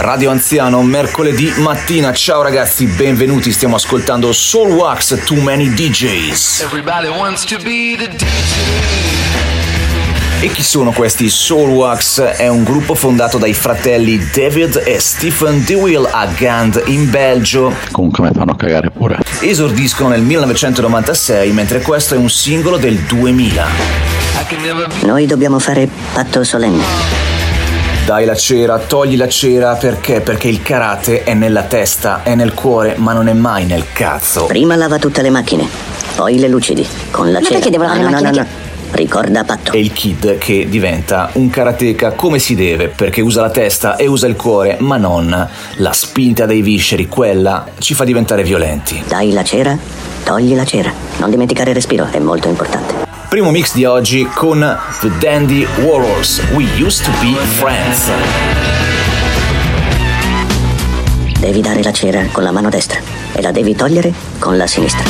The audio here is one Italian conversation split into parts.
Radio Anziano, mercoledì mattina. Ciao ragazzi, benvenuti. Stiamo ascoltando Soul Wax Too Many DJs. Everybody wants to be the DJ. E chi sono questi Soulwax? È un gruppo fondato dai fratelli David e Stephen DeWill a Gand in Belgio. Comunque mi fanno cagare pure. Esordiscono nel 1996 mentre questo è un singolo del 2000. Noi dobbiamo fare patto solenne. Dai la cera, togli la cera perché? Perché il karate è nella testa, è nel cuore, ma non è mai nel cazzo. Prima lava tutte le macchine, poi le lucidi. Con la ma cera. perché devo lavare no, le no, macchine? no, no. Ricorda patto. È il kid che diventa un karateka come si deve, perché usa la testa e usa il cuore, ma non la spinta dei visceri, quella ci fa diventare violenti. Dai la cera, togli la cera. Non dimenticare il respiro, è molto importante. Primo mix di oggi con The Dandy Warriors, We Used to Be Friends. Devi dare la cera con la mano destra e la devi togliere con la sinistra.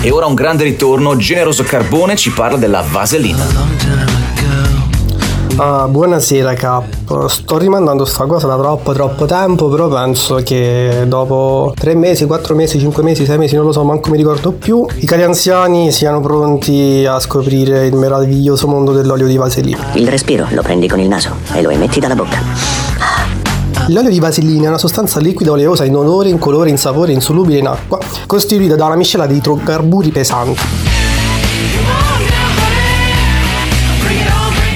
E ora un grande ritorno, Generoso Carbone ci parla della vaselina. Ah, buonasera Cap, sto rimandando sta cosa da troppo troppo tempo, però penso che dopo 3 mesi, 4 mesi, 5 mesi, 6 mesi, non lo so, manco mi ricordo più, i cari anziani siano pronti a scoprire il meraviglioso mondo dell'olio di vaselina. Il respiro lo prendi con il naso e lo emetti dalla bocca. L'olio di vaselina è una sostanza liquida oleosa in odore, in colore, in sapore, insolubile in acqua, costituita da una miscela di idrocarburi pesanti.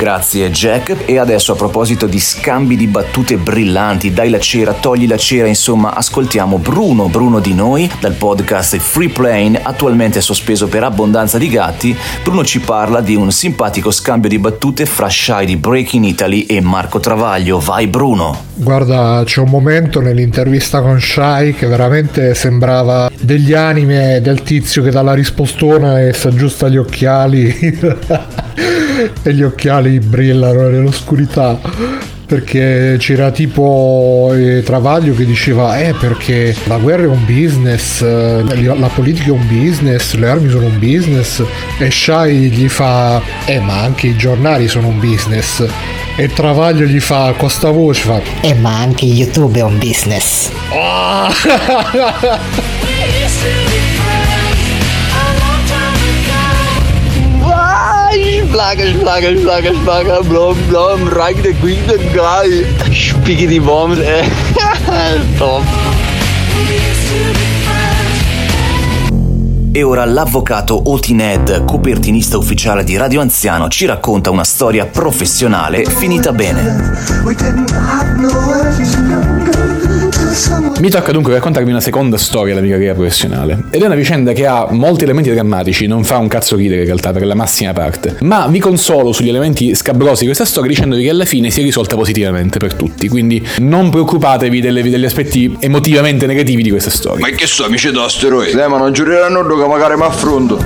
Grazie Jack. E adesso a proposito di scambi di battute brillanti, dai la cera, togli la cera, insomma, ascoltiamo Bruno, Bruno di noi, dal podcast Free Plane, attualmente sospeso per abbondanza di gatti. Bruno ci parla di un simpatico scambio di battute fra Shy di Breaking Italy e Marco Travaglio. Vai Bruno! Guarda, c'è un momento nell'intervista con Shy che veramente sembrava degli anime del tizio che dà la rispostona e si aggiusta gli occhiali e gli occhiali brillano nell'oscurità perché c'era tipo eh, Travaglio che diceva eh perché la guerra è un business eh, la politica è un business le armi sono un business e Shai gli fa eh ma anche i giornali sono un business e Travaglio gli fa con sta voce fa eh ma anche YouTube è un business oh! Schlager, Schlager, Schlager, Schlager, blom, blom, reich der Queen, der Guy. Spicchi die Bombs, ey. Top. E ora l'avvocato Otined, copertinista ufficiale di Radio Anziano, ci racconta una storia professionale finita bene. Mi tocca dunque raccontarvi una seconda storia della mia carriera professionale. Ed è una vicenda che ha molti elementi drammatici, non fa un cazzo ridere in realtà per la massima parte. Ma vi consolo sugli elementi scabrosi di questa storia dicendovi che alla fine si è risolta positivamente per tutti. Quindi non preoccupatevi delle, degli aspetti emotivamente negativi di questa storia. Ma che so, amici d'asteroidi? Eh, ma non giureranno che magari mi affronto.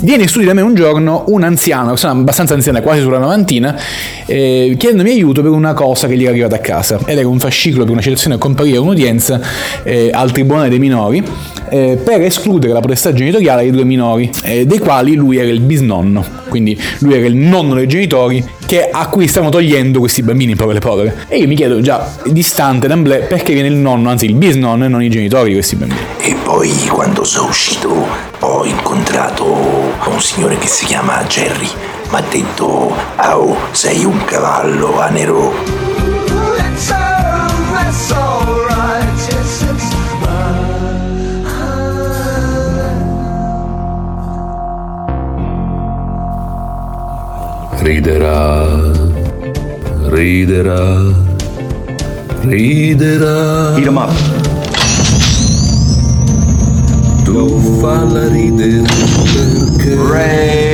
Viene in studio da me un giorno un anziano, persona abbastanza anziana, quasi sulla novantina, eh, chiedendomi aiuto per una cosa che gli era arrivata a casa. Ed era un fascicolo per una citazione a comparire a un'udienza eh, al Tribunale dei Minori eh, per escludere la potestà genitoriale dei due minori, eh, dei quali lui era il bisnonno. Quindi lui era il nonno dei genitori che, a cui stavano togliendo questi bambini in parole povere. E io mi chiedo già, distante d'amblè, perché viene il nonno, anzi il bisnonno e non i genitori di questi bambini. E poi quando sono uscito ho incontrato un signore che si chiama Jerry. Mi ha detto, oh, sei un cavallo a nero. Riderà, riderà, riderà. Eat 'em up. Tu falla ridere perché Ray.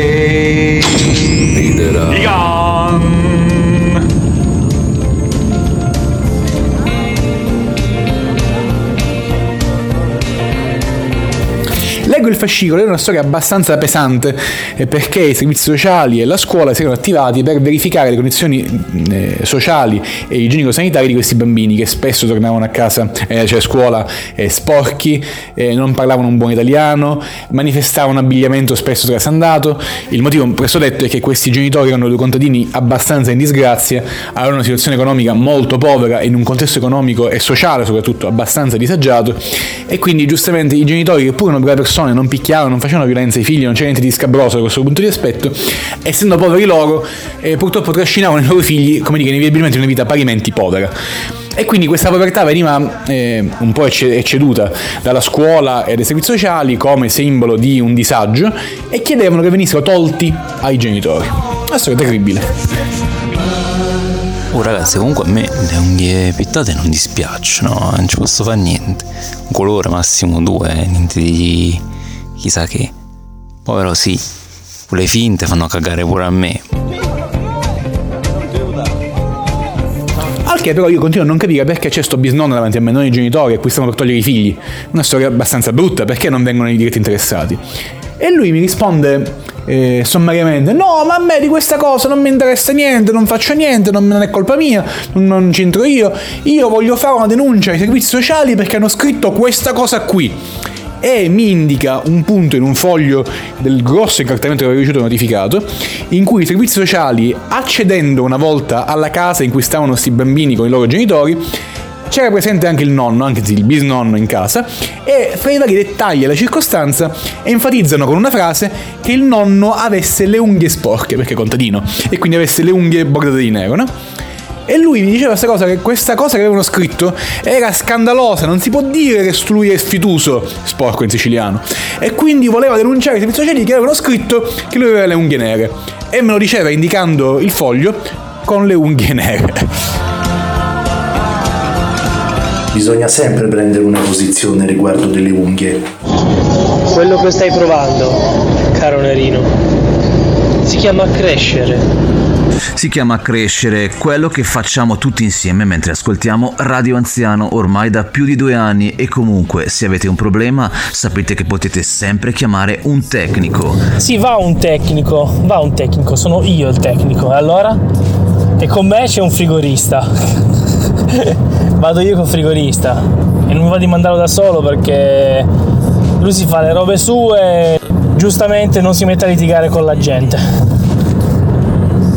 Fascicolo, è una storia abbastanza pesante eh, perché i servizi sociali e la scuola si erano attivati per verificare le condizioni eh, sociali e igienico-sanitarie di questi bambini che spesso tornavano a casa, eh, cioè a scuola, eh, sporchi, eh, non parlavano un buon italiano, manifestavano abbigliamento spesso trasandato. Il motivo presso detto è che questi genitori erano due contadini abbastanza in disgrazia, avevano una situazione economica molto povera in un contesto economico e sociale soprattutto abbastanza disagiato e quindi giustamente i genitori che pure erano brave persone non picchiavano, non facevano violenza ai figli, non c'era niente di scabroso da questo punto di aspetto, essendo poveri loro eh, purtroppo trascinavano i loro figli come dire inevitabilmente una vita parimenti povera. E quindi questa povertà veniva eh, un po' ecceduta dalla scuola e dai servizi sociali come simbolo di un disagio e chiedevano che venissero tolti ai genitori. Una storia terribile. Oh ragazzi, comunque a me le unghie pittate non dispiacciono, non ci posso fare niente. Un colore massimo due, eh, niente di chissà che. Poi però sì, quelle finte fanno cagare pure a me. Al che però io continuo a non capire perché c'è sto bisnonno davanti a me, non i genitori, a cui stiamo per togliere i figli. Una storia abbastanza brutta, perché non vengono i diretti interessati? E lui mi risponde eh, sommariamente: No, ma a me di questa cosa non mi interessa niente, non faccio niente, non, non è colpa mia, non, non c'entro io. Io voglio fare una denuncia ai servizi sociali perché hanno scritto questa cosa qui. E mi indica un punto in un foglio del grosso incartamento che avevo ricevuto notificato, in cui i servizi sociali, accedendo una volta alla casa in cui stavano questi bambini con i loro genitori, c'era presente anche il nonno, anche il bisnonno in casa, e fra i vari dettagli della circostanza enfatizzano con una frase che il nonno avesse le unghie sporche, perché è contadino, e quindi avesse le unghie bordate di nero, no? E lui mi diceva questa cosa, che questa cosa che avevano scritto era scandalosa, non si può dire che lui è sfituso, sporco in siciliano. E quindi voleva denunciare i servizi sociali che avevano scritto che lui aveva le unghie nere. E me lo diceva indicando il foglio con le unghie nere. Bisogna sempre prendere una posizione riguardo delle unghie. Quello che stai provando, caro Nerino, si chiama crescere. Si chiama Crescere, quello che facciamo tutti insieme mentre ascoltiamo Radio Anziano ormai da più di due anni e comunque se avete un problema sapete che potete sempre chiamare un tecnico. Sì, va un tecnico, va un tecnico, sono io il tecnico, e allora? E con me c'è un frigorista. Vado io col frigorista e non mi va di mandarlo da solo perché lui si fa le robe sue, giustamente non si mette a litigare con la gente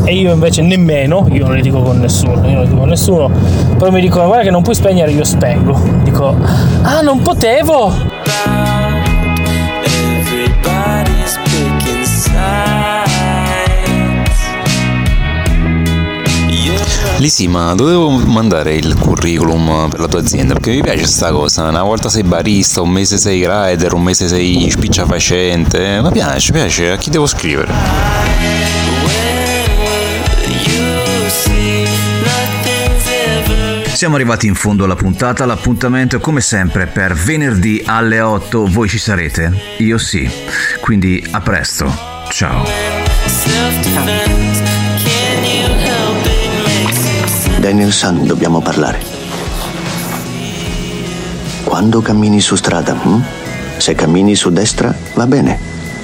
e io invece nemmeno, io non le dico con nessuno, io non le dico con nessuno, poi mi dicono guarda che non puoi spegnere, io spengo. Dico, ah non potevo! Lì sì, ma dovevo mandare il curriculum per la tua azienda perché mi piace sta cosa. Una volta sei barista, un mese sei rider, un mese sei spicciafacente. Mi piace, mi piace. A chi devo scrivere? Siamo arrivati in fondo alla puntata, l'appuntamento come sempre per venerdì alle 8, voi ci sarete? Io sì, quindi a presto, ciao. Danielson, dobbiamo parlare. Quando cammini su strada, hm? se cammini su destra va bene,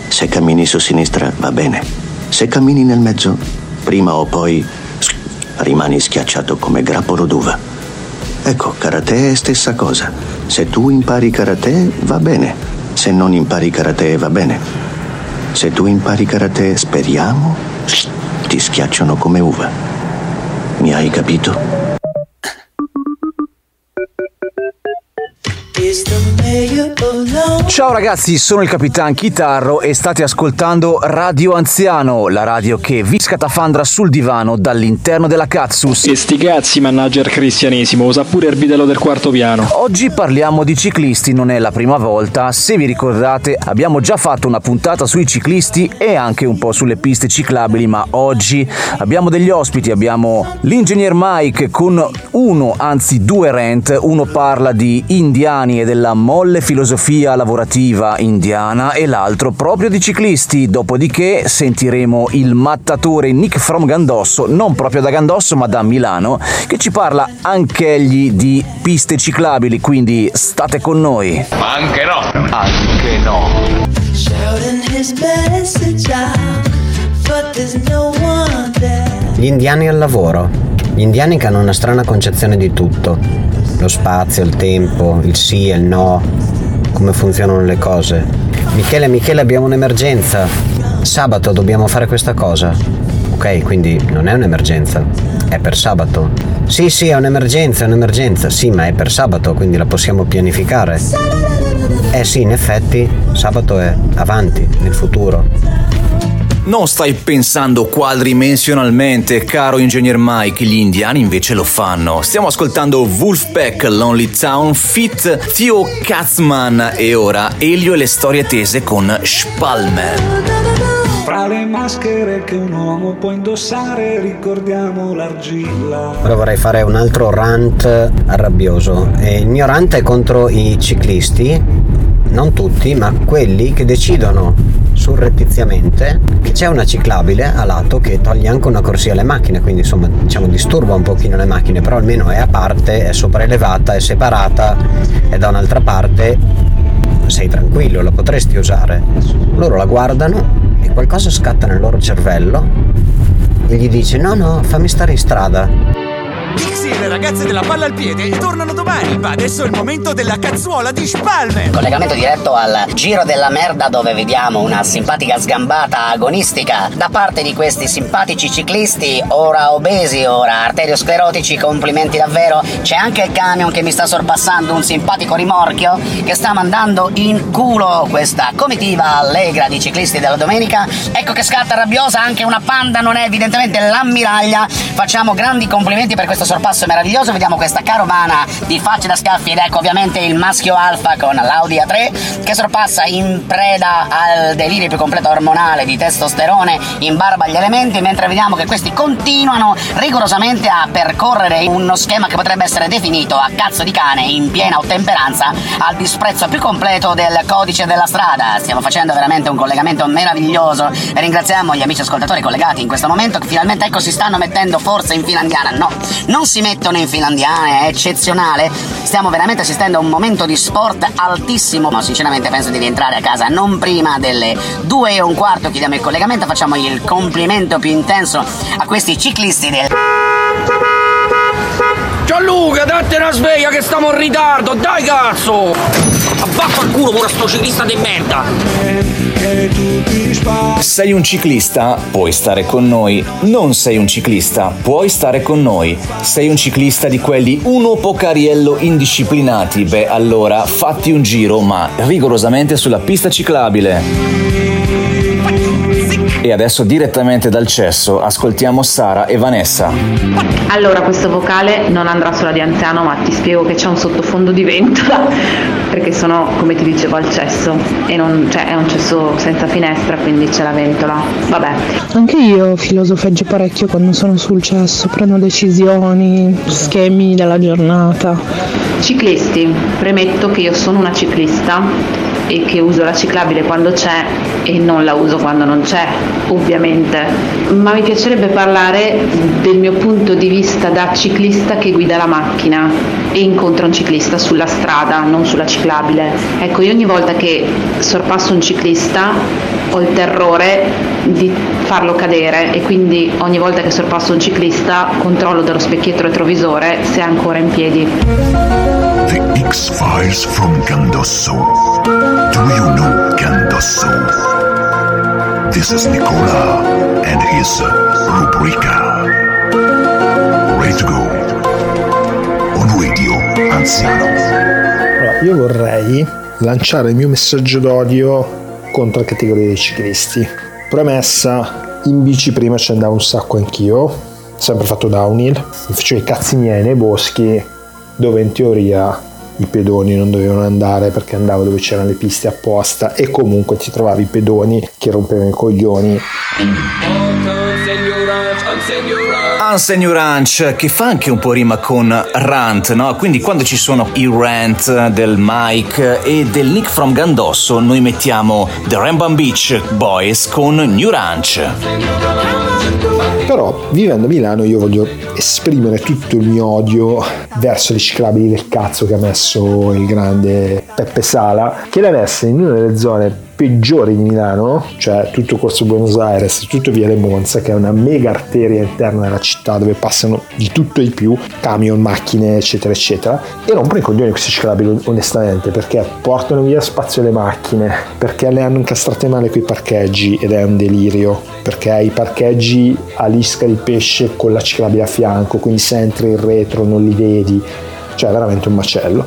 se cammini su sinistra va bene, se cammini nel mezzo, prima o poi rimani schiacciato come grappolo d'uva. Ecco, karate è stessa cosa. Se tu impari karate va bene, se non impari karate va bene. Se tu impari karate, speriamo, ti schiacciano come uva. Mi hai capito? Ciao ragazzi, sono il Capitan Chitarro e state ascoltando Radio Anziano, la radio che vi scatafandra sul divano dall'interno della Katsus. E sti cazzi, mannaggia il cristianesimo, usa pure il bidello del quarto piano. Oggi parliamo di ciclisti, non è la prima volta. Se vi ricordate, abbiamo già fatto una puntata sui ciclisti e anche un po' sulle piste ciclabili, ma oggi abbiamo degli ospiti, abbiamo l'ingegner Mike con uno, anzi due rent, uno parla di indiani e della molle filosofia lavorativa indiana e l'altro proprio di ciclisti, dopodiché sentiremo il mattatore Nick from Gandosso, non proprio da Gandosso ma da Milano, che ci parla anch'egli di piste ciclabili, quindi state con noi. Ma anche no. Anche no. Gli indiani al lavoro. Gli indiani che hanno una strana concezione di tutto. Lo spazio, il tempo, il sì e il no, come funzionano le cose. Michele, Michele, abbiamo un'emergenza. Sabato dobbiamo fare questa cosa. Ok, quindi non è un'emergenza, è per sabato. Sì, sì, è un'emergenza, è un'emergenza. Sì, ma è per sabato, quindi la possiamo pianificare. Eh sì, in effetti, sabato è avanti, nel futuro. Non stai pensando quadrimensionalmente, caro ingegner Mike, gli indiani invece lo fanno. Stiamo ascoltando Wolfpack Lonely Town Fit Theo Katzman e ora Elio e le storie tese con Spalmer. Fra le maschere che un uomo può indossare ricordiamo l'argilla. Ora vorrei fare un altro rant arrabbioso. E il mio rant è contro i ciclisti, non tutti, ma quelli che decidono surrettiziamente che c'è una ciclabile a lato che toglie anche una corsia alle macchine, quindi insomma diciamo disturba un pochino le macchine, però almeno è a parte, è sopraelevata, è separata e da un'altra parte sei tranquillo, la potresti usare. Loro la guardano e qualcosa scatta nel loro cervello e gli dice no no fammi stare in strada. Pixie le ragazze della palla al piede tornano domani, ma adesso è il momento della cazzuola di Spalmer. Collegamento diretto al giro della merda dove vediamo una simpatica sgambata agonistica da parte di questi simpatici ciclisti, ora obesi, ora arteriosclerotici, complimenti davvero. C'è anche il camion che mi sta sorpassando un simpatico rimorchio che sta mandando in culo questa comitiva allegra di ciclisti della domenica. Ecco che scatta rabbiosa anche una panda, non è evidentemente l'ammiraglia. Facciamo grandi complimenti per questo sorpasso meraviglioso. Vediamo questa carovana di facce da scaffi ed ecco ovviamente il maschio alfa con l'Audi A3 che sorpassa in preda al delirio più completo ormonale di testosterone in barba agli elementi, mentre vediamo che questi continuano rigorosamente a percorrere uno schema che potrebbe essere definito a cazzo di cane in piena ottemperanza al disprezzo più completo del codice della strada. Stiamo facendo veramente un collegamento meraviglioso ringraziamo gli amici ascoltatori collegati in questo momento che finalmente ecco si stanno mettendo forse in finlandiana. No, non si mettono in finlandiana, è eccezionale. Stiamo veramente assistendo a un momento di sport altissimo, ma sinceramente penso di rientrare a casa non prima delle due e un quarto. Chiudiamo il collegamento, facciamo il complimento più intenso a questi ciclisti del... Gianluca, date una sveglia che stiamo in ritardo, dai cazzo! Abbaffa il culo pure sto ciclista di merda! Sei un ciclista? Puoi stare con noi. Non sei un ciclista? Puoi stare con noi. Sei un ciclista di quelli uno pocariello indisciplinati? Beh, allora fatti un giro, ma rigorosamente sulla pista ciclabile. E adesso direttamente dal cesso ascoltiamo Sara e Vanessa. Allora, questo vocale non andrà sulla di anziano, ma ti spiego che c'è un sottofondo di ventola, perché sono, come ti dicevo, al cesso e non, cioè, è un cesso senza finestra, quindi c'è la ventola. Vabbè. Anche io filosofeggio parecchio quando sono sul cesso, prendo decisioni, schemi della giornata. Ciclisti, premetto che io sono una ciclista e che uso la ciclabile quando c'è e non la uso quando non c'è, ovviamente. Ma mi piacerebbe parlare del mio punto di vista da ciclista che guida la macchina e incontra un ciclista sulla strada, non sulla ciclabile. Ecco, io ogni volta che sorpasso un ciclista ho il terrore di farlo cadere e quindi ogni volta che sorpasso un ciclista controllo dallo specchietto retrovisore se è ancora in piedi. The X-Files from Gandosso. Do you know Gandosso? This is Nicola and his Rubrica. Ready to go. On radio, anziano. Allora, io vorrei lanciare il mio messaggio d'odio contro la categoria dei ciclisti. Premessa, in bici prima ci andavo un sacco anch'io, sempre fatto downhill, mi facevo i cazzi miei nei boschi, dove in teoria i pedoni non dovevano andare perché andavo dove c'erano le piste apposta e comunque ti trovavi i pedoni che rompevano i coglioni. Unsenior Ranch che fa anche un po' rima con rant, no? Quindi quando ci sono i rant del Mike e del Nick from Gandosso, noi mettiamo The Ramban Beach Boys con New Ranch. Però vivendo a Milano io voglio esprimere tutto il mio odio verso le ciclabili del cazzo che ha messo il grande Peppe Sala, che le ha in una delle zone peggiori di Milano, cioè tutto Corso Buenos Aires, tutto Viale Monza, che è una mega arteria interna della città dove passano di tutto e di più, camion, macchine, eccetera, eccetera, e rompono i coglioni questi ciclabili onestamente, perché portano via spazio alle macchine, perché le hanno incastrate male quei parcheggi ed è un delirio, perché i parcheggi a lisca di pesce con la ciclabile a fianco, quindi se entri in retro non li vedi, cioè veramente un macello.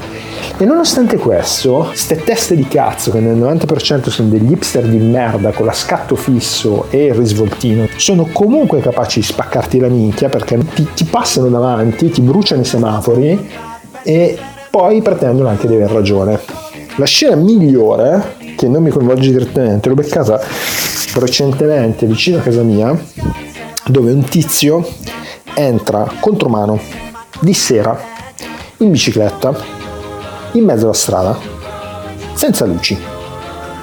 E nonostante questo, ste teste di cazzo che nel 90% sono degli hipster di merda con la scatto fisso e il risvoltino, sono comunque capaci di spaccarti la minchia perché ti, ti passano davanti, ti bruciano i semafori e poi pretendono anche di aver ragione. La scena migliore, che non mi coinvolge direttamente, l'ho beccata recentemente vicino a casa mia, dove un tizio entra contromano di sera in bicicletta in mezzo alla strada, senza luci,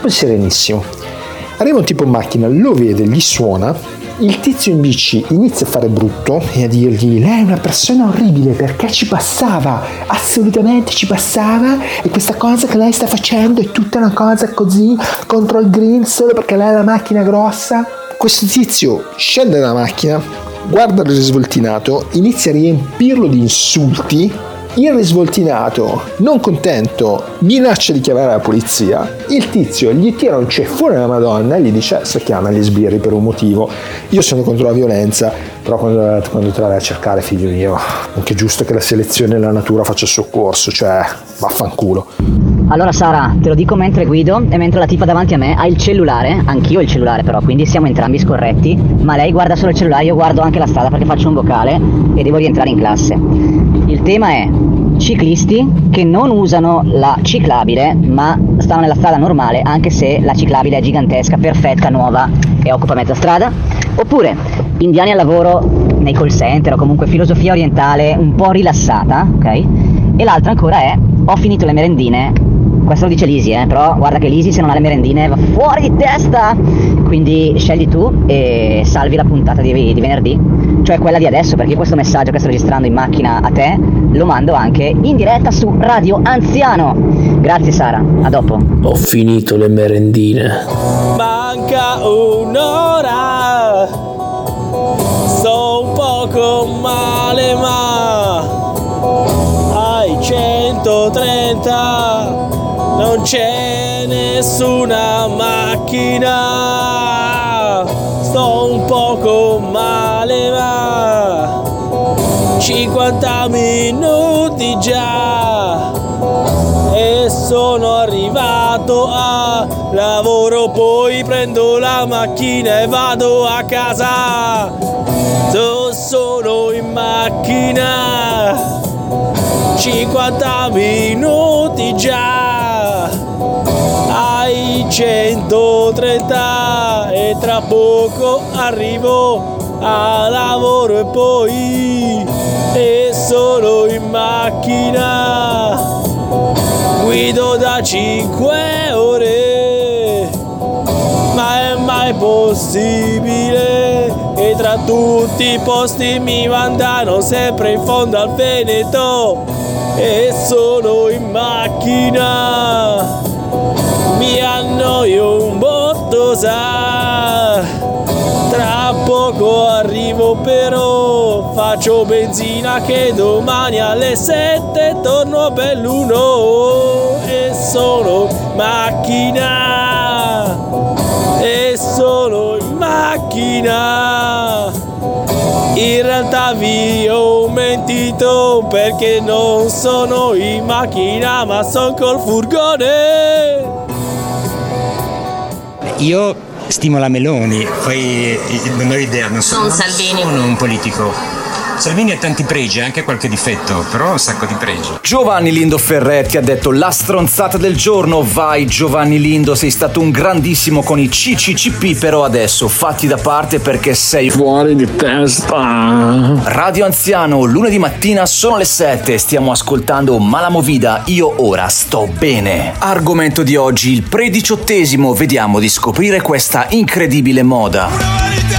poi serenissimo. Arriva un tipo in macchina, lo vede, gli suona, il tizio in bici inizia a fare brutto e a dirgli lei è una persona orribile perché ci passava, assolutamente ci passava e questa cosa che lei sta facendo è tutta una cosa così contro il green solo perché lei ha la macchina grossa. Questo tizio scende dalla macchina, guarda il risvoltinato, inizia a riempirlo di insulti il risvoltinato, non contento, minaccia di chiamare la polizia. Il tizio gli tira un ceffone alla Madonna e gli dice: Se chiama gli sbirri per un motivo. Io sono contro la violenza, però quando, quando te la vai a cercare, figlio mio, anche giusto che la selezione e la natura faccia il suo corso, cioè vaffanculo. Allora Sara, te lo dico mentre guido e mentre la tipa davanti a me ha il cellulare, anch'io ho il cellulare però, quindi siamo entrambi scorretti, ma lei guarda solo il cellulare, io guardo anche la strada perché faccio un vocale e devo rientrare in classe. Il tema è ciclisti che non usano la ciclabile ma stanno nella strada normale anche se la ciclabile è gigantesca, perfetta, nuova e occupa mezza strada, oppure indiani al lavoro nei call center o comunque filosofia orientale un po' rilassata, ok? E l'altra ancora è ho finito le merendine questo lo dice Lisi, eh, però guarda che Lisi se non ha le merendine va fuori di testa. Quindi scegli tu e salvi la puntata di, di venerdì, cioè quella di adesso, perché questo messaggio che sto registrando in macchina a te lo mando anche in diretta su Radio Anziano. Grazie Sara, a dopo. Ho finito le merendine. Manca un'ora, sto un poco male ma ai 130 non c'è nessuna macchina, sto un poco male ma 50 minuti già. E sono arrivato a lavoro poi prendo la macchina e vado a casa. Sono in macchina. 50 minuti già 130 e tra poco arrivo a lavoro e poi e solo in macchina. Guido da 5 ore ma è mai possibile che tra tutti i posti mi mandano sempre in fondo al Veneto? E sono in macchina mi annoio un botto sa. Tra poco arrivo però faccio benzina che domani alle 7 torno a Belluno. E sono in macchina e sono in macchina. In realtà vi ho mentito perché non sono in macchina ma sono col furgone. Io stimo la Meloni, poi non ho idea, non sono, Non Salvini. sono un politico. Salvini ha tanti pregi, ha anche qualche difetto, però un sacco di pregi. Giovanni Lindo Ferretti ha detto la stronzata del giorno, vai Giovanni Lindo, sei stato un grandissimo con i CCCP, però adesso fatti da parte perché sei fuori di testa. Radio Anziano, lunedì mattina sono le 7, stiamo ascoltando Malamovida, io ora sto bene. Argomento di oggi, il prediciottesimo, vediamo di scoprire questa incredibile moda.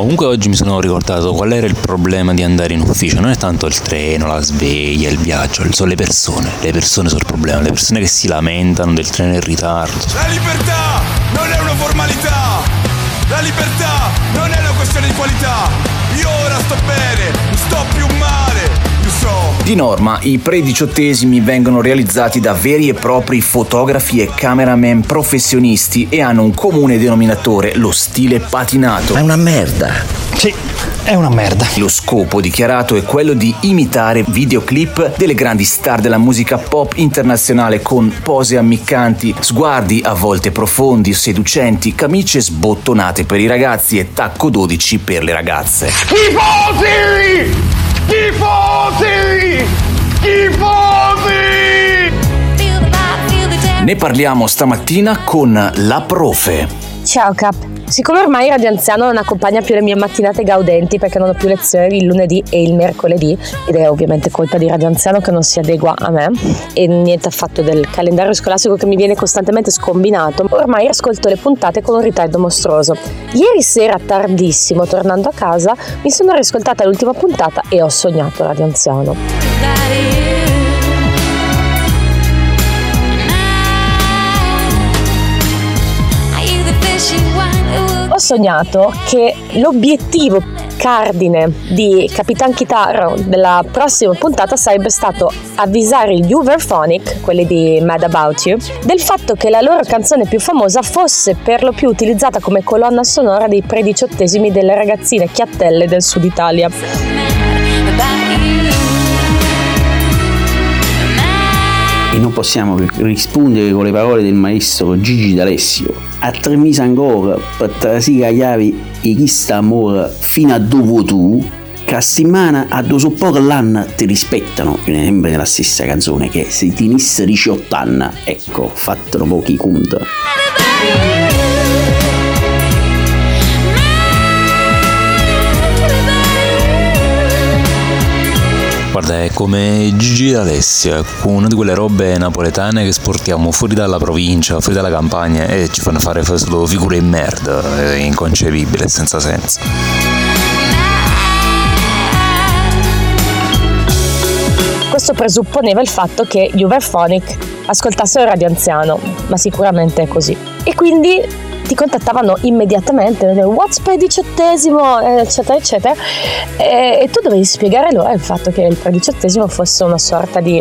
Comunque oggi mi sono ricordato qual era il problema di andare in ufficio. Non è tanto il treno, la sveglia, il viaggio, sono le persone. Le persone sono il problema, le persone che si lamentano del treno in ritardo. La libertà non è una formalità! La libertà non è una questione di qualità! Di norma, i prediciottesimi vengono realizzati da veri e propri fotografi e cameraman professionisti e hanno un comune denominatore, lo stile patinato. È una merda. Sì, è una merda. Lo scopo dichiarato è quello di imitare videoclip delle grandi star della musica pop internazionale con pose ammiccanti, sguardi a volte profondi, seducenti, camicie sbottonate per i ragazzi e tacco 12 per le ragazze. Schifosi! Schifosi! Schifosi! Ne parliamo stamattina con la profe. Ciao Cap, siccome ormai Radio Anziano non accompagna più le mie mattinate gaudenti perché non ho più lezioni il lunedì e il mercoledì ed è ovviamente colpa di Radio Anziano che non si adegua a me e niente affatto del calendario scolastico che mi viene costantemente scombinato, ormai ascolto le puntate con un ritardo mostruoso. Ieri sera tardissimo, tornando a casa, mi sono riscoltata l'ultima puntata e ho sognato Radio Anziano. Sognato che l'obiettivo cardine di Capitan Chitarro della prossima puntata sarebbe stato avvisare gli Uberphonic, quelli di Mad About You, del fatto che la loro canzone più famosa fosse per lo più utilizzata come colonna sonora dei prediciottesimi delle ragazzine chiattelle del sud Italia. Non possiamo rispondere con le parole del maestro Gigi D'Alessio. A tre mesi ancora per trasire chiavi e chi sta amore fino a dove tu, che settimana a due poco l'anno ti rispettano. Viene sempre nella stessa canzone che se tenisse 18 anni, ecco, fatelo pochi conti. Guarda, è come Gigi D'Alessia, una di quelle robe napoletane che esportiamo fuori dalla provincia, fuori dalla campagna e ci fanno fare solo figure in merda, è inconcepibile, senza senso. Questo presupponeva il fatto che gli Uberphonic ascoltassero Radio Anziano, ma sicuramente è così. E quindi ti contattavano immediatamente, what's prediciottesimo, eccetera, eccetera, e, e tu dovevi spiegare loro il fatto che il prediciottesimo fosse una sorta di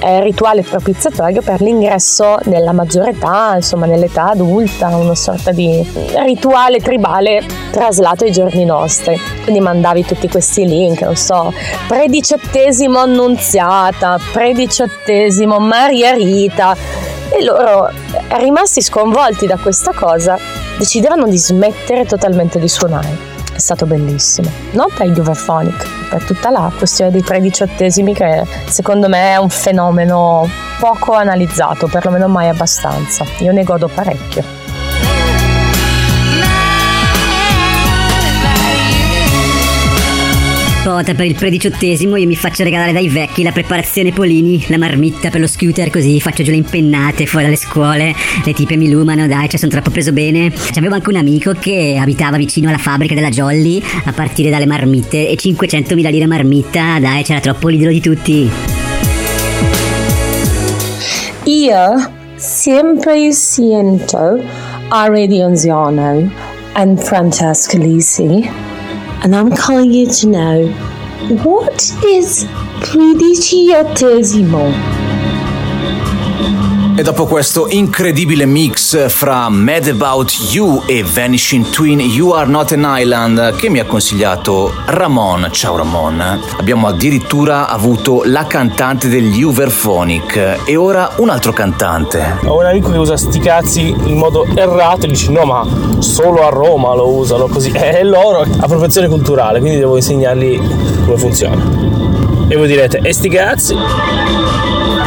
eh, rituale propiziatorio per l'ingresso nella maggiore età, insomma nell'età adulta, una sorta di rituale tribale traslato ai giorni nostri. Quindi mandavi tutti questi link, non so, prediciottesimo annunziata, prediciottesimo Maria Rita, e loro, rimasti sconvolti da questa cosa, decidevano di smettere totalmente di suonare. È stato bellissimo. Non per gli Uberphonic, per tutta la questione dei prediciottesimi che secondo me è un fenomeno poco analizzato, perlomeno mai abbastanza. Io ne godo parecchio. Vota per il prediciottesimo io mi faccio regalare dai vecchi la preparazione Polini, la marmitta per lo scooter così faccio giù le impennate fuori dalle scuole, le tipe mi lumano, dai, ci sono troppo preso bene. C'avevo anche un amico che abitava vicino alla fabbrica della Jolly a partire dalle marmitte e 500.000 lire marmitta, dai, c'era troppo l'idolo di tutti. Io sempre sento a Radio Anziano and Francesca Lisi, and I'm calling you to know what is prediciottesimo? E dopo questo incredibile mix fra Mad About You e Vanishing Twin You Are Not an Island che mi ha consigliato Ramon, ciao Ramon, abbiamo addirittura avuto la cantante degli Uberphonic e ora un altro cantante. Ho un amico che usa sti cazzi in modo errato e dice no ma solo a Roma lo usano così. E loro appropriazione culturale, quindi devo insegnargli come funziona. E voi direte, e sti cazzi?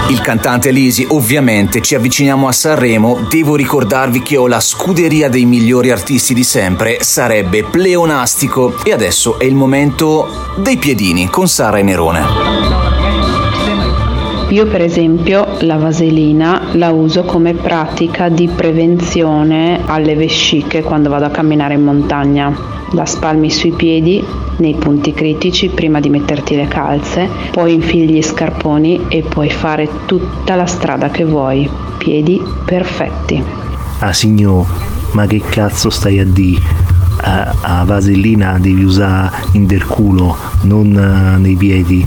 Il cantante Lisi, ovviamente ci avviciniamo a Sanremo, devo ricordarvi che ho la scuderia dei migliori artisti di sempre, sarebbe pleonastico e adesso è il momento dei piedini con Sara e Nerone. Io per esempio la vaselina la uso come pratica di prevenzione alle vesciche quando vado a camminare in montagna. La spalmi sui piedi, nei punti critici, prima di metterti le calze, poi infili gli scarponi e puoi fare tutta la strada che vuoi. Piedi perfetti. Ah signor, ma che cazzo stai a di? A, a vasellina devi usare in del culo, non eh, nei piedi.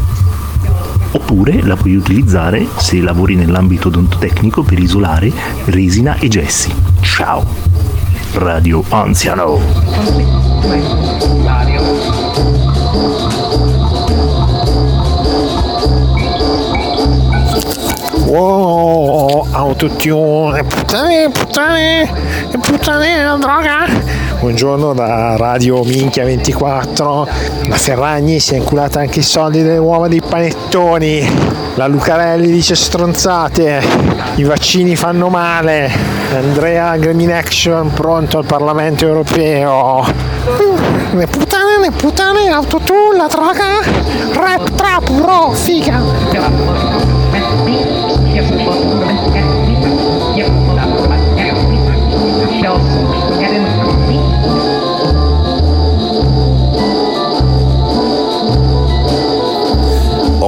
Oppure la puoi utilizzare se lavori nell'ambito odontotecnico per isolare resina e gessi. Ciao! Radio Anziano! Wow, autotune, puttane, puttane, puttane, la Buongiorno da Radio Minchia 24. La Ferragni si è inculata anche i soldi delle uova dei panettoni. La Lucarelli dice stronzate. I vaccini fanno male. Andrea Green Action pronto al Parlamento europeo. Le puttane, le puttane, autotune, la droga. Rap, trap, bro, figa.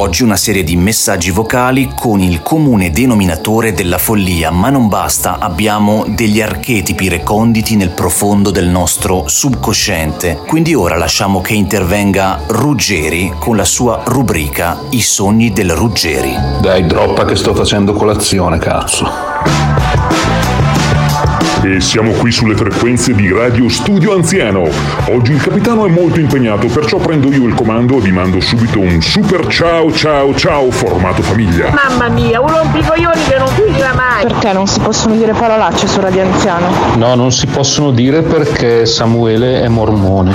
Oggi una serie di messaggi vocali con il comune denominatore della follia, ma non basta, abbiamo degli archetipi reconditi nel profondo del nostro subconsciente. Quindi ora lasciamo che intervenga Ruggeri con la sua rubrica I sogni del Ruggeri. Dai, droppa che sto facendo colazione, cazzo. E siamo qui sulle frequenze di Radio Studio Anziano. Oggi il capitano è molto impegnato, perciò prendo io il comando e vi mando subito un super ciao ciao ciao formato famiglia. Mamma mia, un rompicoglioni che non finirà mai! Perché non si possono dire parolacce su Radio Anziano? No, non si possono dire perché Samuele è mormone.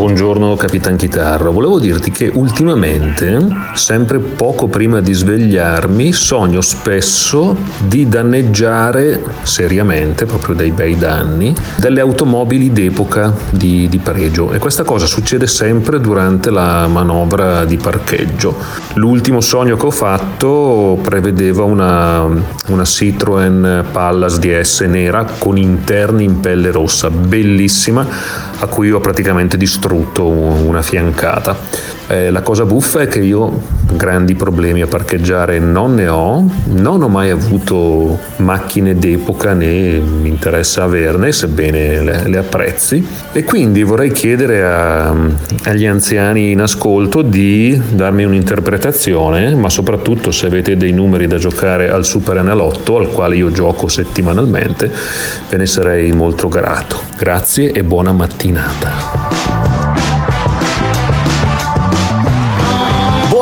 Buongiorno Capitan Chitarra, volevo dirti che ultimamente, sempre poco prima di svegliarmi, sogno spesso di danneggiare seriamente, proprio dei bei danni, delle automobili d'epoca di, di pregio. E questa cosa succede sempre durante la manovra di parcheggio. L'ultimo sogno che ho fatto prevedeva una, una Citroen Pallas DS nera con interni in pelle rossa, bellissima, a cui ho praticamente distrutto una fiancata. Eh, la cosa buffa è che io grandi problemi a parcheggiare non ne ho, non ho mai avuto macchine d'epoca né mi interessa averne, sebbene le, le apprezzi. E quindi vorrei chiedere a, agli anziani in ascolto di darmi un'interpretazione, ma soprattutto se avete dei numeri da giocare al Super Enalotto, al quale io gioco settimanalmente, ve ne sarei molto grato. Grazie e buona mattinata.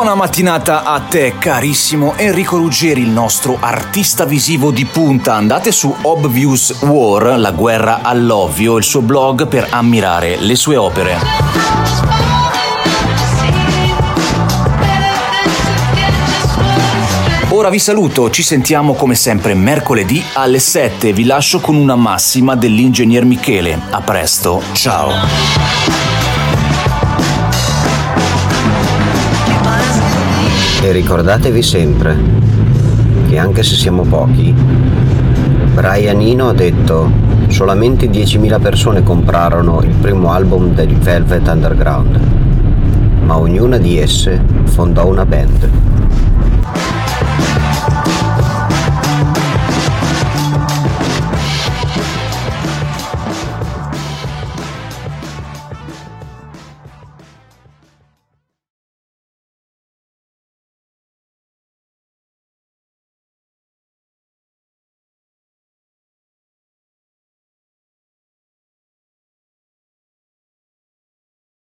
Buona mattinata a te carissimo Enrico Ruggeri, il nostro artista visivo di punta. Andate su Obvious War, la guerra all'ovvio, il suo blog per ammirare le sue opere. Ora vi saluto, ci sentiamo come sempre mercoledì alle 7. Vi lascio con una massima dell'ingegner Michele. A presto, ciao. Ricordatevi sempre che anche se siamo pochi, Brian Eno ha detto solamente 10.000 persone comprarono il primo album degli Velvet Underground, ma ognuna di esse fondò una band.